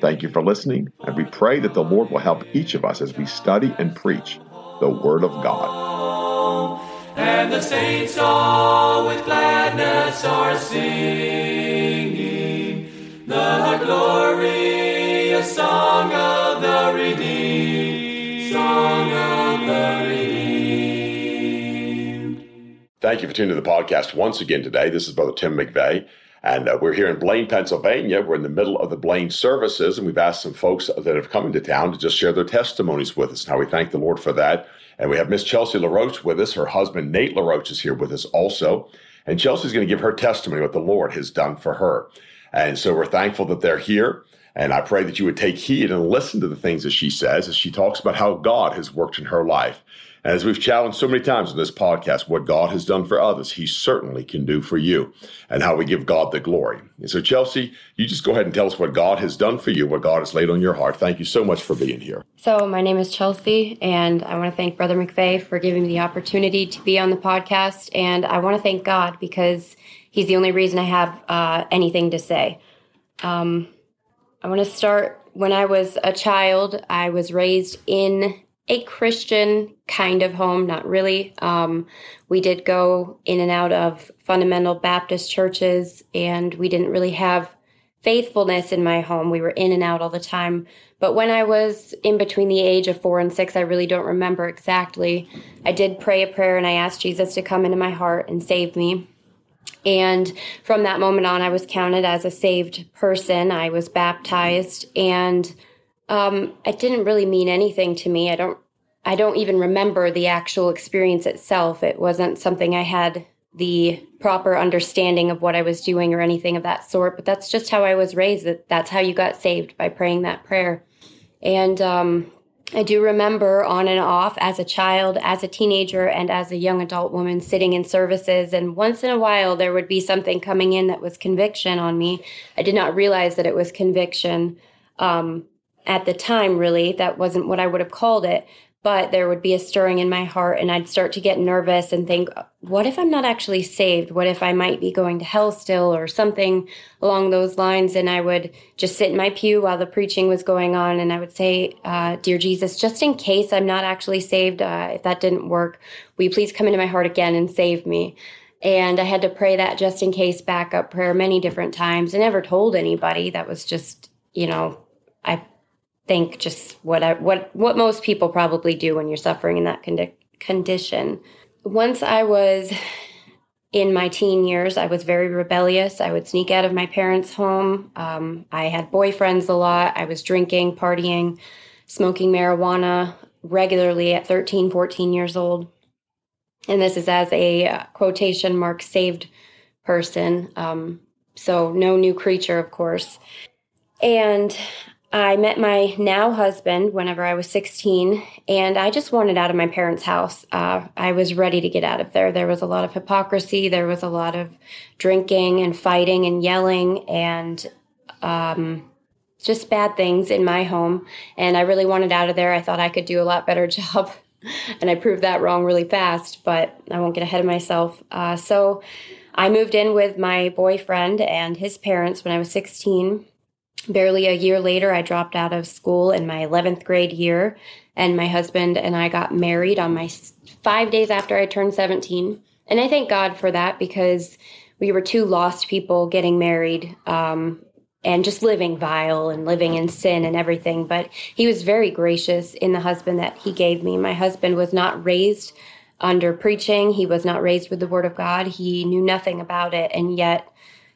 Thank you for listening, and we pray that the Lord will help each of us as we study and preach the Word of God. And the saints all with gladness are singing the glorious song of the redeemed, song of the redeemed. Thank you for tuning to the podcast once again today. This is Brother Tim McVeigh. And uh, we're here in Blain, Pennsylvania. We're in the middle of the Blain services, and we've asked some folks that have come into town to just share their testimonies with us. Now, we thank the Lord for that. And we have Miss Chelsea LaRoche with us. Her husband, Nate LaRoche, is here with us also. And Chelsea's going to give her testimony what the Lord has done for her. And so we're thankful that they're here. And I pray that you would take heed and listen to the things that she says as she talks about how God has worked in her life. As we've challenged so many times in this podcast, what God has done for others, He certainly can do for you, and how we give God the glory. And so, Chelsea, you just go ahead and tell us what God has done for you, what God has laid on your heart. Thank you so much for being here. So, my name is Chelsea, and I want to thank Brother McVeigh for giving me the opportunity to be on the podcast. And I want to thank God because He's the only reason I have uh, anything to say. Um, I want to start when I was a child, I was raised in a Christian kind of home, not really. Um, we did go in and out of fundamental Baptist churches, and we didn't really have faithfulness in my home. We were in and out all the time. But when I was in between the age of four and six, I really don't remember exactly. I did pray a prayer and I asked Jesus to come into my heart and save me. And from that moment on, I was counted as a saved person. I was baptized and um, it didn't really mean anything to me. I don't I don't even remember the actual experience itself. It wasn't something I had the proper understanding of what I was doing or anything of that sort. But that's just how I was raised. That that's how you got saved by praying that prayer. And um, I do remember on and off as a child, as a teenager, and as a young adult woman sitting in services. And once in a while, there would be something coming in that was conviction on me. I did not realize that it was conviction. Um, at the time, really. That wasn't what I would have called it. But there would be a stirring in my heart, and I'd start to get nervous and think, what if I'm not actually saved? What if I might be going to hell still, or something along those lines? And I would just sit in my pew while the preaching was going on, and I would say, uh, Dear Jesus, just in case I'm not actually saved, uh, if that didn't work, will you please come into my heart again and save me? And I had to pray that just in case backup prayer many different times. I never told anybody. That was just, you know, I think just what I, what what most people probably do when you're suffering in that condi- condition. Once I was in my teen years, I was very rebellious. I would sneak out of my parents' home. Um, I had boyfriends a lot. I was drinking, partying, smoking marijuana regularly at 13, 14 years old. And this is as a uh, quotation mark saved person. Um, so, no new creature, of course. And I met my now husband whenever I was 16, and I just wanted out of my parents' house. Uh, I was ready to get out of there. There was a lot of hypocrisy, there was a lot of drinking and fighting and yelling, and um, just bad things in my home. And I really wanted out of there. I thought I could do a lot better job, and I proved that wrong really fast, but I won't get ahead of myself. Uh, so I moved in with my boyfriend and his parents when I was 16 barely a year later, I dropped out of school in my 11th grade year, and my husband and I got married on my five days after I turned 17. And I thank God for that because we were two lost people getting married um, and just living vile and living in sin and everything. But he was very gracious in the husband that he gave me. My husband was not raised under preaching, he was not raised with the word of God, he knew nothing about it. And yet,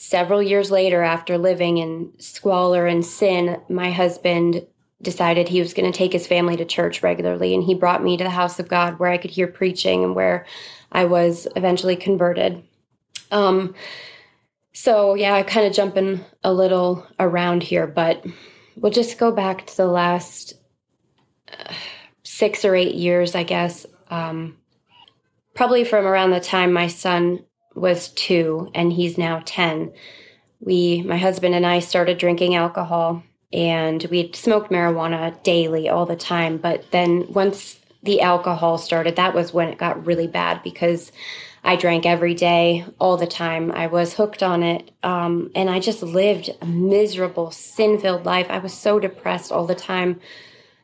Several years later, after living in squalor and sin, my husband decided he was going to take his family to church regularly. And he brought me to the house of God where I could hear preaching and where I was eventually converted. Um, so, yeah, I kind of jumping a little around here, but we'll just go back to the last uh, six or eight years, I guess. Um, probably from around the time my son was two and he's now 10. We, my husband and I, started drinking alcohol and we smoked marijuana daily all the time. But then once the alcohol started, that was when it got really bad because I drank every day, all the time. I was hooked on it. Um, and I just lived a miserable, sin filled life. I was so depressed all the time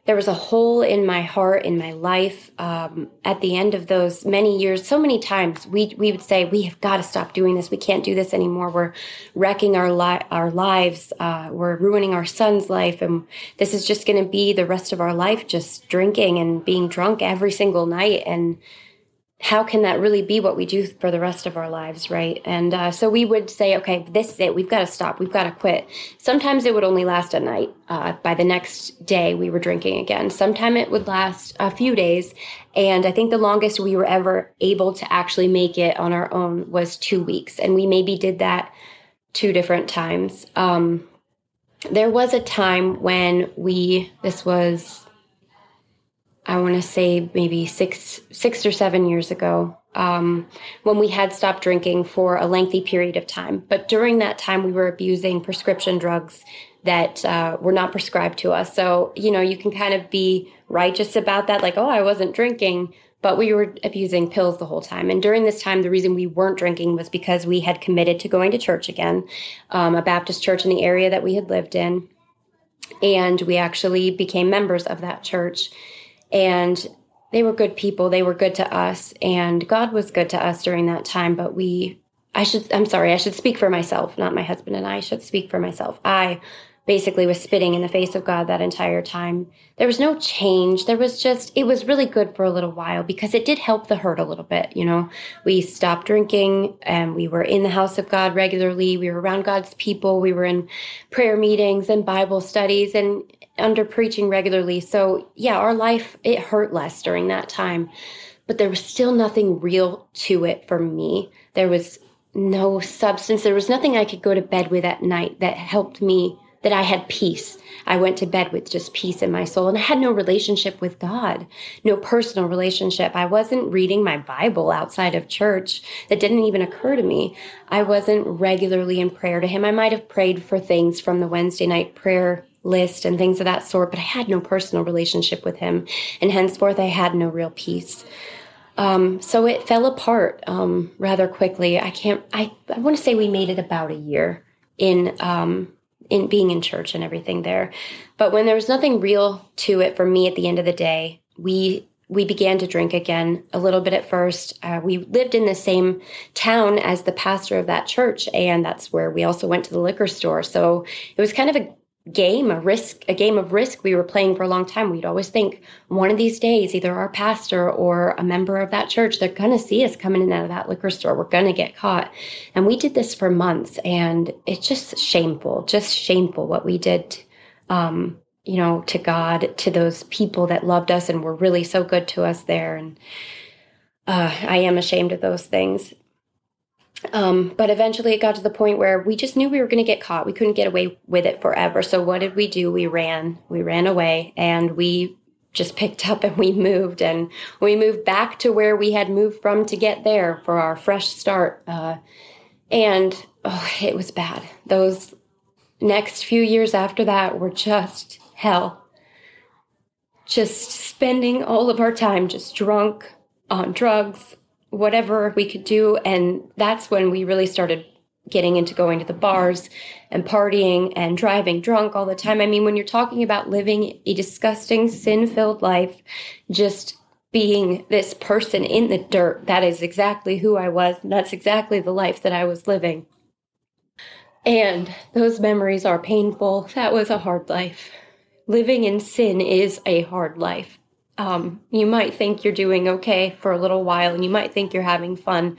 there was a hole in my heart in my life um, at the end of those many years. So many times we we would say we have got to stop doing this. We can't do this anymore. We're wrecking our li- our lives uh, we're ruining our son's life and this is just going to be the rest of our life just drinking and being drunk every single night. And how can that really be what we do for the rest of our lives, right? And uh, so we would say, okay, this is it. We've got to stop. We've got to quit. Sometimes it would only last a night. Uh, by the next day, we were drinking again. Sometimes it would last a few days. And I think the longest we were ever able to actually make it on our own was two weeks. And we maybe did that two different times. Um, there was a time when we, this was I want to say maybe six six or seven years ago um, when we had stopped drinking for a lengthy period of time. But during that time, we were abusing prescription drugs that uh, were not prescribed to us. So you know you can kind of be righteous about that, like oh I wasn't drinking, but we were abusing pills the whole time. And during this time, the reason we weren't drinking was because we had committed to going to church again, um, a Baptist church in the area that we had lived in, and we actually became members of that church and they were good people. They were good to us, and God was good to us during that time. But we, I should, I'm sorry, I should speak for myself, not my husband and I. I should speak for myself. I basically was spitting in the face of God that entire time. There was no change. There was just, it was really good for a little while because it did help the hurt a little bit. You know, we stopped drinking and we were in the house of God regularly. We were around God's people. We were in prayer meetings and Bible studies and under preaching regularly. So yeah, our life, it hurt less during that time, but there was still nothing real to it for me. There was no substance. There was nothing I could go to bed with at night that helped me that I had peace. I went to bed with just peace in my soul and I had no relationship with God, no personal relationship. I wasn't reading my Bible outside of church. That didn't even occur to me. I wasn't regularly in prayer to Him. I might have prayed for things from the Wednesday night prayer list and things of that sort, but I had no personal relationship with Him. And henceforth, I had no real peace. Um, so it fell apart um, rather quickly. I can't, I, I want to say we made it about a year in um, in being in church and everything there. But when there was nothing real to it for me at the end of the day, we we began to drink again a little bit at first. Uh, we lived in the same town as the pastor of that church, and that's where we also went to the liquor store. So it was kind of a game, a risk, a game of risk we were playing for a long time. We'd always think one of these days, either our pastor or a member of that church, they're going to see us coming in out of that liquor store. We're going to get caught. And we did this for months and it's just shameful, just shameful what we did. Um, you know, to God, to those people that loved us and were really so good to us there. And uh, I am ashamed of those things. Um, but eventually it got to the point where we just knew we were going to get caught. We couldn't get away with it forever. So what did we do? We ran. We ran away and we just picked up and we moved and we moved back to where we had moved from to get there for our fresh start. Uh, and oh, it was bad. Those next few years after that were just hell. Just spending all of our time just drunk on drugs, whatever we could do. And that's when we really started getting into going to the bars and partying and driving drunk all the time. I mean, when you're talking about living a disgusting, sin filled life, just being this person in the dirt, that is exactly who I was. And that's exactly the life that I was living. And those memories are painful. That was a hard life. Living in sin is a hard life um, you might think you're doing okay for a little while and you might think you're having fun.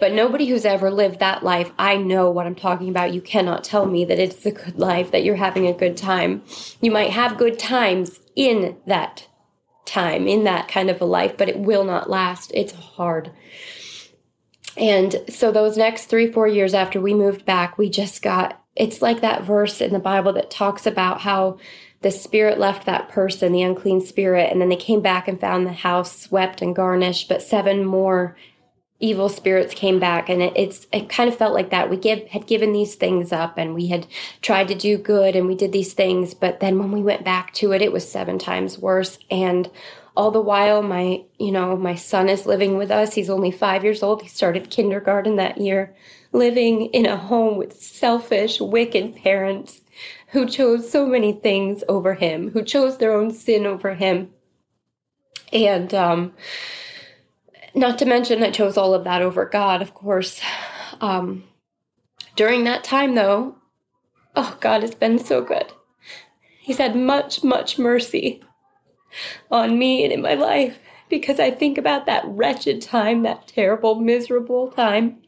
But nobody who's ever lived that life, I know what I'm talking about. You cannot tell me that it's a good life, that you're having a good time. You might have good times in that time, in that kind of a life, but it will not last. It's hard. And so those next three, four years after we moved back, we just got it's like that verse in the Bible that talks about how the spirit left that person, the unclean spirit, and then they came back and found the house swept and garnished, but seven more evil spirits came back and it, it's it kind of felt like that. We give had given these things up and we had tried to do good and we did these things but then when we went back to it it was seven times worse and all the while my you know my son is living with us. He's only 5 years old. He started kindergarten that year living in a home with selfish wicked parents who chose so many things over him who chose their own sin over him and um not to mention, I chose all of that over God, of course. Um, during that time, though, oh, God has been so good. He's had much, much mercy on me and in my life because I think about that wretched time, that terrible, miserable time.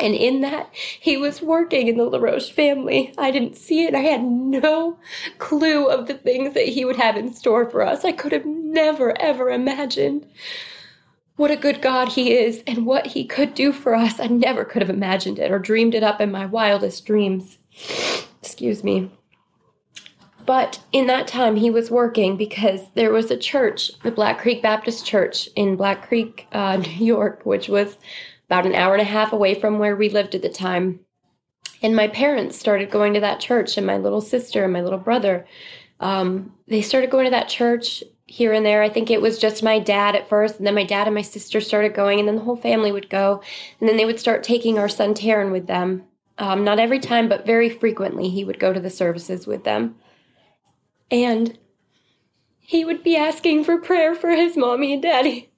And in that, he was working in the LaRoche family. I didn't see it. I had no clue of the things that he would have in store for us. I could have never, ever imagined what a good God He is and what He could do for us. I never could have imagined it or dreamed it up in my wildest dreams. Excuse me. But in that time, he was working because there was a church, the Black Creek Baptist Church in Black Creek, uh, New York, which was about an hour and a half away from where we lived at the time. And my parents started going to that church, and my little sister and my little brother. Um, they started going to that church here and there. I think it was just my dad at first, and then my dad and my sister started going, and then the whole family would go. And then they would start taking our son Taryn with them. Um, not every time, but very frequently, he would go to the services with them. And he would be asking for prayer for his mommy and daddy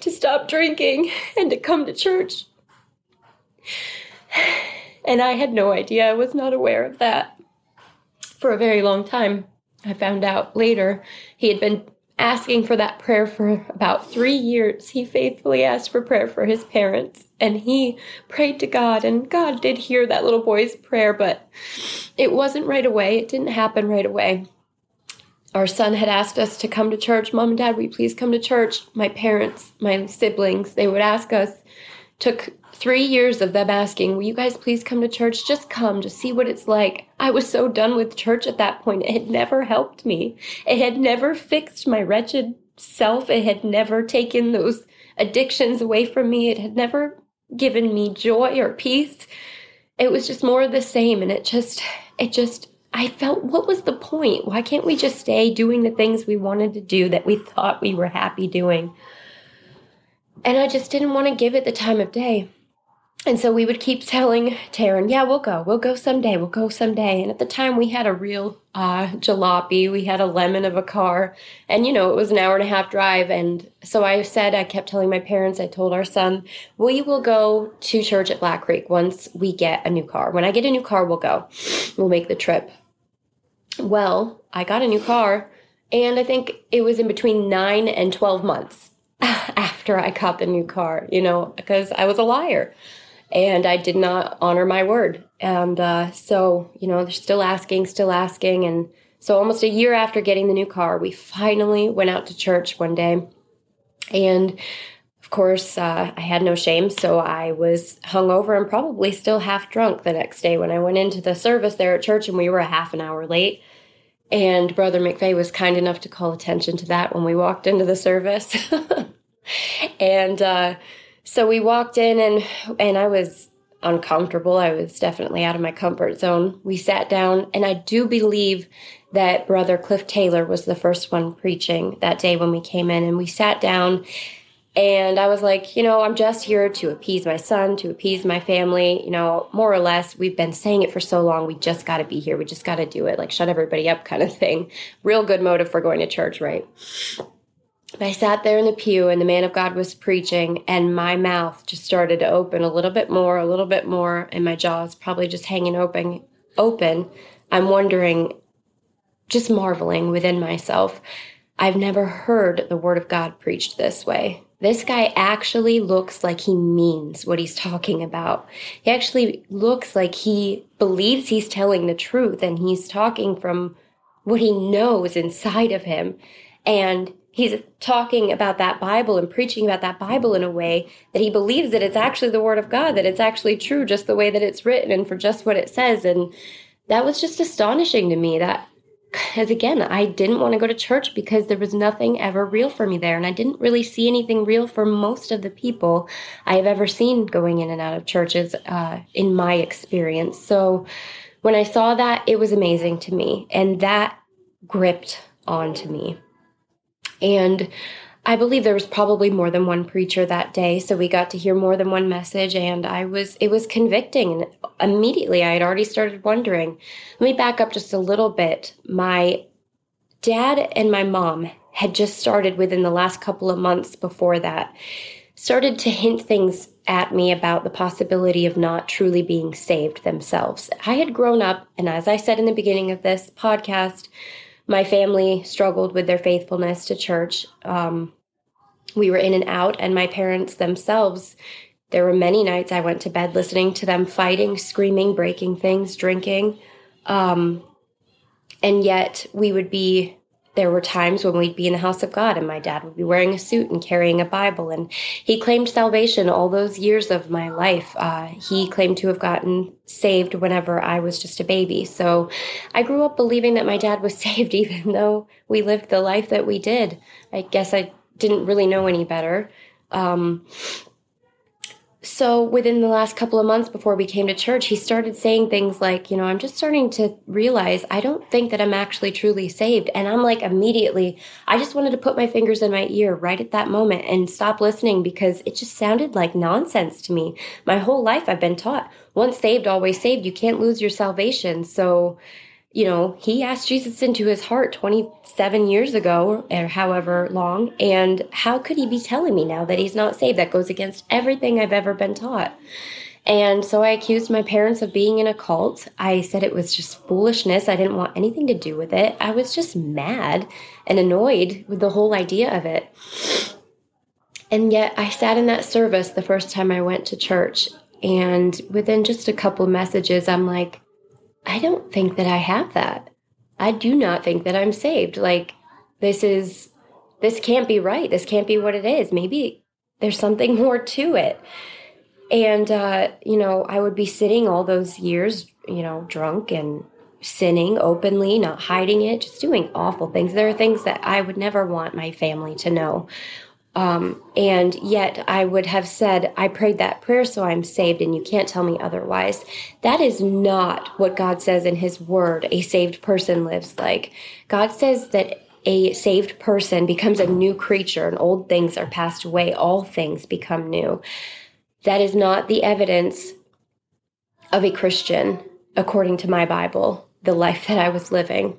to stop drinking and to come to church. And I had no idea. I was not aware of that for a very long time. I found out later he had been asking for that prayer for about three years. He faithfully asked for prayer for his parents and he prayed to God, and God did hear that little boy's prayer, but it wasn't right away. It didn't happen right away. Our son had asked us to come to church. Mom and dad, you please come to church? My parents, my siblings, they would ask us. Took three years of them asking, Will you guys please come to church? Just come, just see what it's like. I was so done with church at that point. It had never helped me. It had never fixed my wretched self. It had never taken those addictions away from me. It had never given me joy or peace. It was just more of the same. And it just, it just, I felt, what was the point? Why can't we just stay doing the things we wanted to do that we thought we were happy doing? And I just didn't want to give it the time of day. And so we would keep telling Taryn, yeah, we'll go. We'll go someday. We'll go someday. And at the time, we had a real uh, jalopy. We had a lemon of a car. And, you know, it was an hour and a half drive. And so I said, I kept telling my parents, I told our son, we will go to church at Black Creek once we get a new car. When I get a new car, we'll go. We'll make the trip. Well, I got a new car. And I think it was in between nine and 12 months after I got the new car, you know, because I was a liar and I did not honor my word. And uh, so, you know, they're still asking, still asking. And so, almost a year after getting the new car, we finally went out to church one day. And course, uh, I had no shame. So, I was hungover and probably still half drunk the next day when I went into the service there at church, and we were a half an hour late. And Brother McVeigh was kind enough to call attention to that when we walked into the service. and, uh, so we walked in and and I was uncomfortable. I was definitely out of my comfort zone. We sat down and I do believe that brother Cliff Taylor was the first one preaching that day when we came in and we sat down and I was like, you know, I'm just here to appease my son, to appease my family, you know, more or less. We've been saying it for so long. We just got to be here. We just got to do it. Like shut everybody up kind of thing. Real good motive for going to church, right? I sat there in the pew and the man of God was preaching, and my mouth just started to open a little bit more, a little bit more, and my jaws probably just hanging open. Open. I'm wondering, just marveling within myself. I've never heard the word of God preached this way. This guy actually looks like he means what he's talking about. He actually looks like he believes he's telling the truth and he's talking from what he knows inside of him. And he's talking about that Bible and preaching about that Bible in a way that he believes that it's actually the Word of God, that it's actually true just the way that it's written and for just what it says. And that was just astonishing to me that because again, I didn't want to go to church because there was nothing ever real for me there. And I didn't really see anything real for most of the people I have ever seen going in and out of churches uh, in my experience. So when I saw that, it was amazing to me. And that gripped onto me. And I believe there was probably more than one preacher that day, so we got to hear more than one message and I was it was convicting and immediately I had already started wondering. Let me back up just a little bit. My dad and my mom had just started within the last couple of months before that started to hint things at me about the possibility of not truly being saved themselves. I had grown up and as I said in the beginning of this podcast, my family struggled with their faithfulness to church. Um, we were in and out, and my parents themselves, there were many nights I went to bed listening to them fighting, screaming, breaking things, drinking. Um, and yet we would be there were times when we'd be in the house of God and my dad would be wearing a suit and carrying a Bible. And he claimed salvation all those years of my life. Uh, he claimed to have gotten saved whenever I was just a baby. So I grew up believing that my dad was saved, even though we lived the life that we did. I guess I didn't really know any better. Um, so within the last couple of months before we came to church he started saying things like you know i'm just starting to realize i don't think that i'm actually truly saved. And i'm like immediately i just wanted to put my fingers in my ear right at that moment and stop listening because it just sounded like nonsense to me. My whole life i've been taught once saved always saved. You can't lose your salvation. So you know, he asked Jesus into his heart 27 years ago, or however long. And how could he be telling me now that he's not saved? That goes against everything I've ever been taught. And so I accused my parents of being in a cult. I said it was just foolishness. I didn't want anything to do with it. I was just mad and annoyed with the whole idea of it. And yet I sat in that service the first time I went to church. And within just a couple messages, I'm like, I don't think that I have that. I do not think that I'm saved. Like, this is, this can't be right. This can't be what it is. Maybe there's something more to it. And, uh, you know, I would be sitting all those years, you know, drunk and sinning openly, not hiding it, just doing awful things. There are things that I would never want my family to know um, and yet I would have said, I prayed that prayer, so I'm saved, and you can't tell me otherwise. That is not what God says in His Word a saved person lives like. God says that a saved person becomes a new creature, and old things are passed away, all things become new. That is not the evidence of a Christian, according to my Bible, the life that I was living.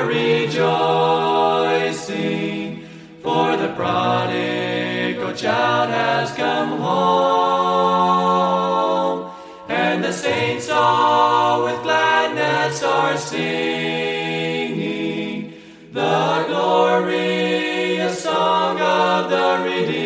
Your child has come home, and the saints all with gladness are singing the glorious song of the redeemed.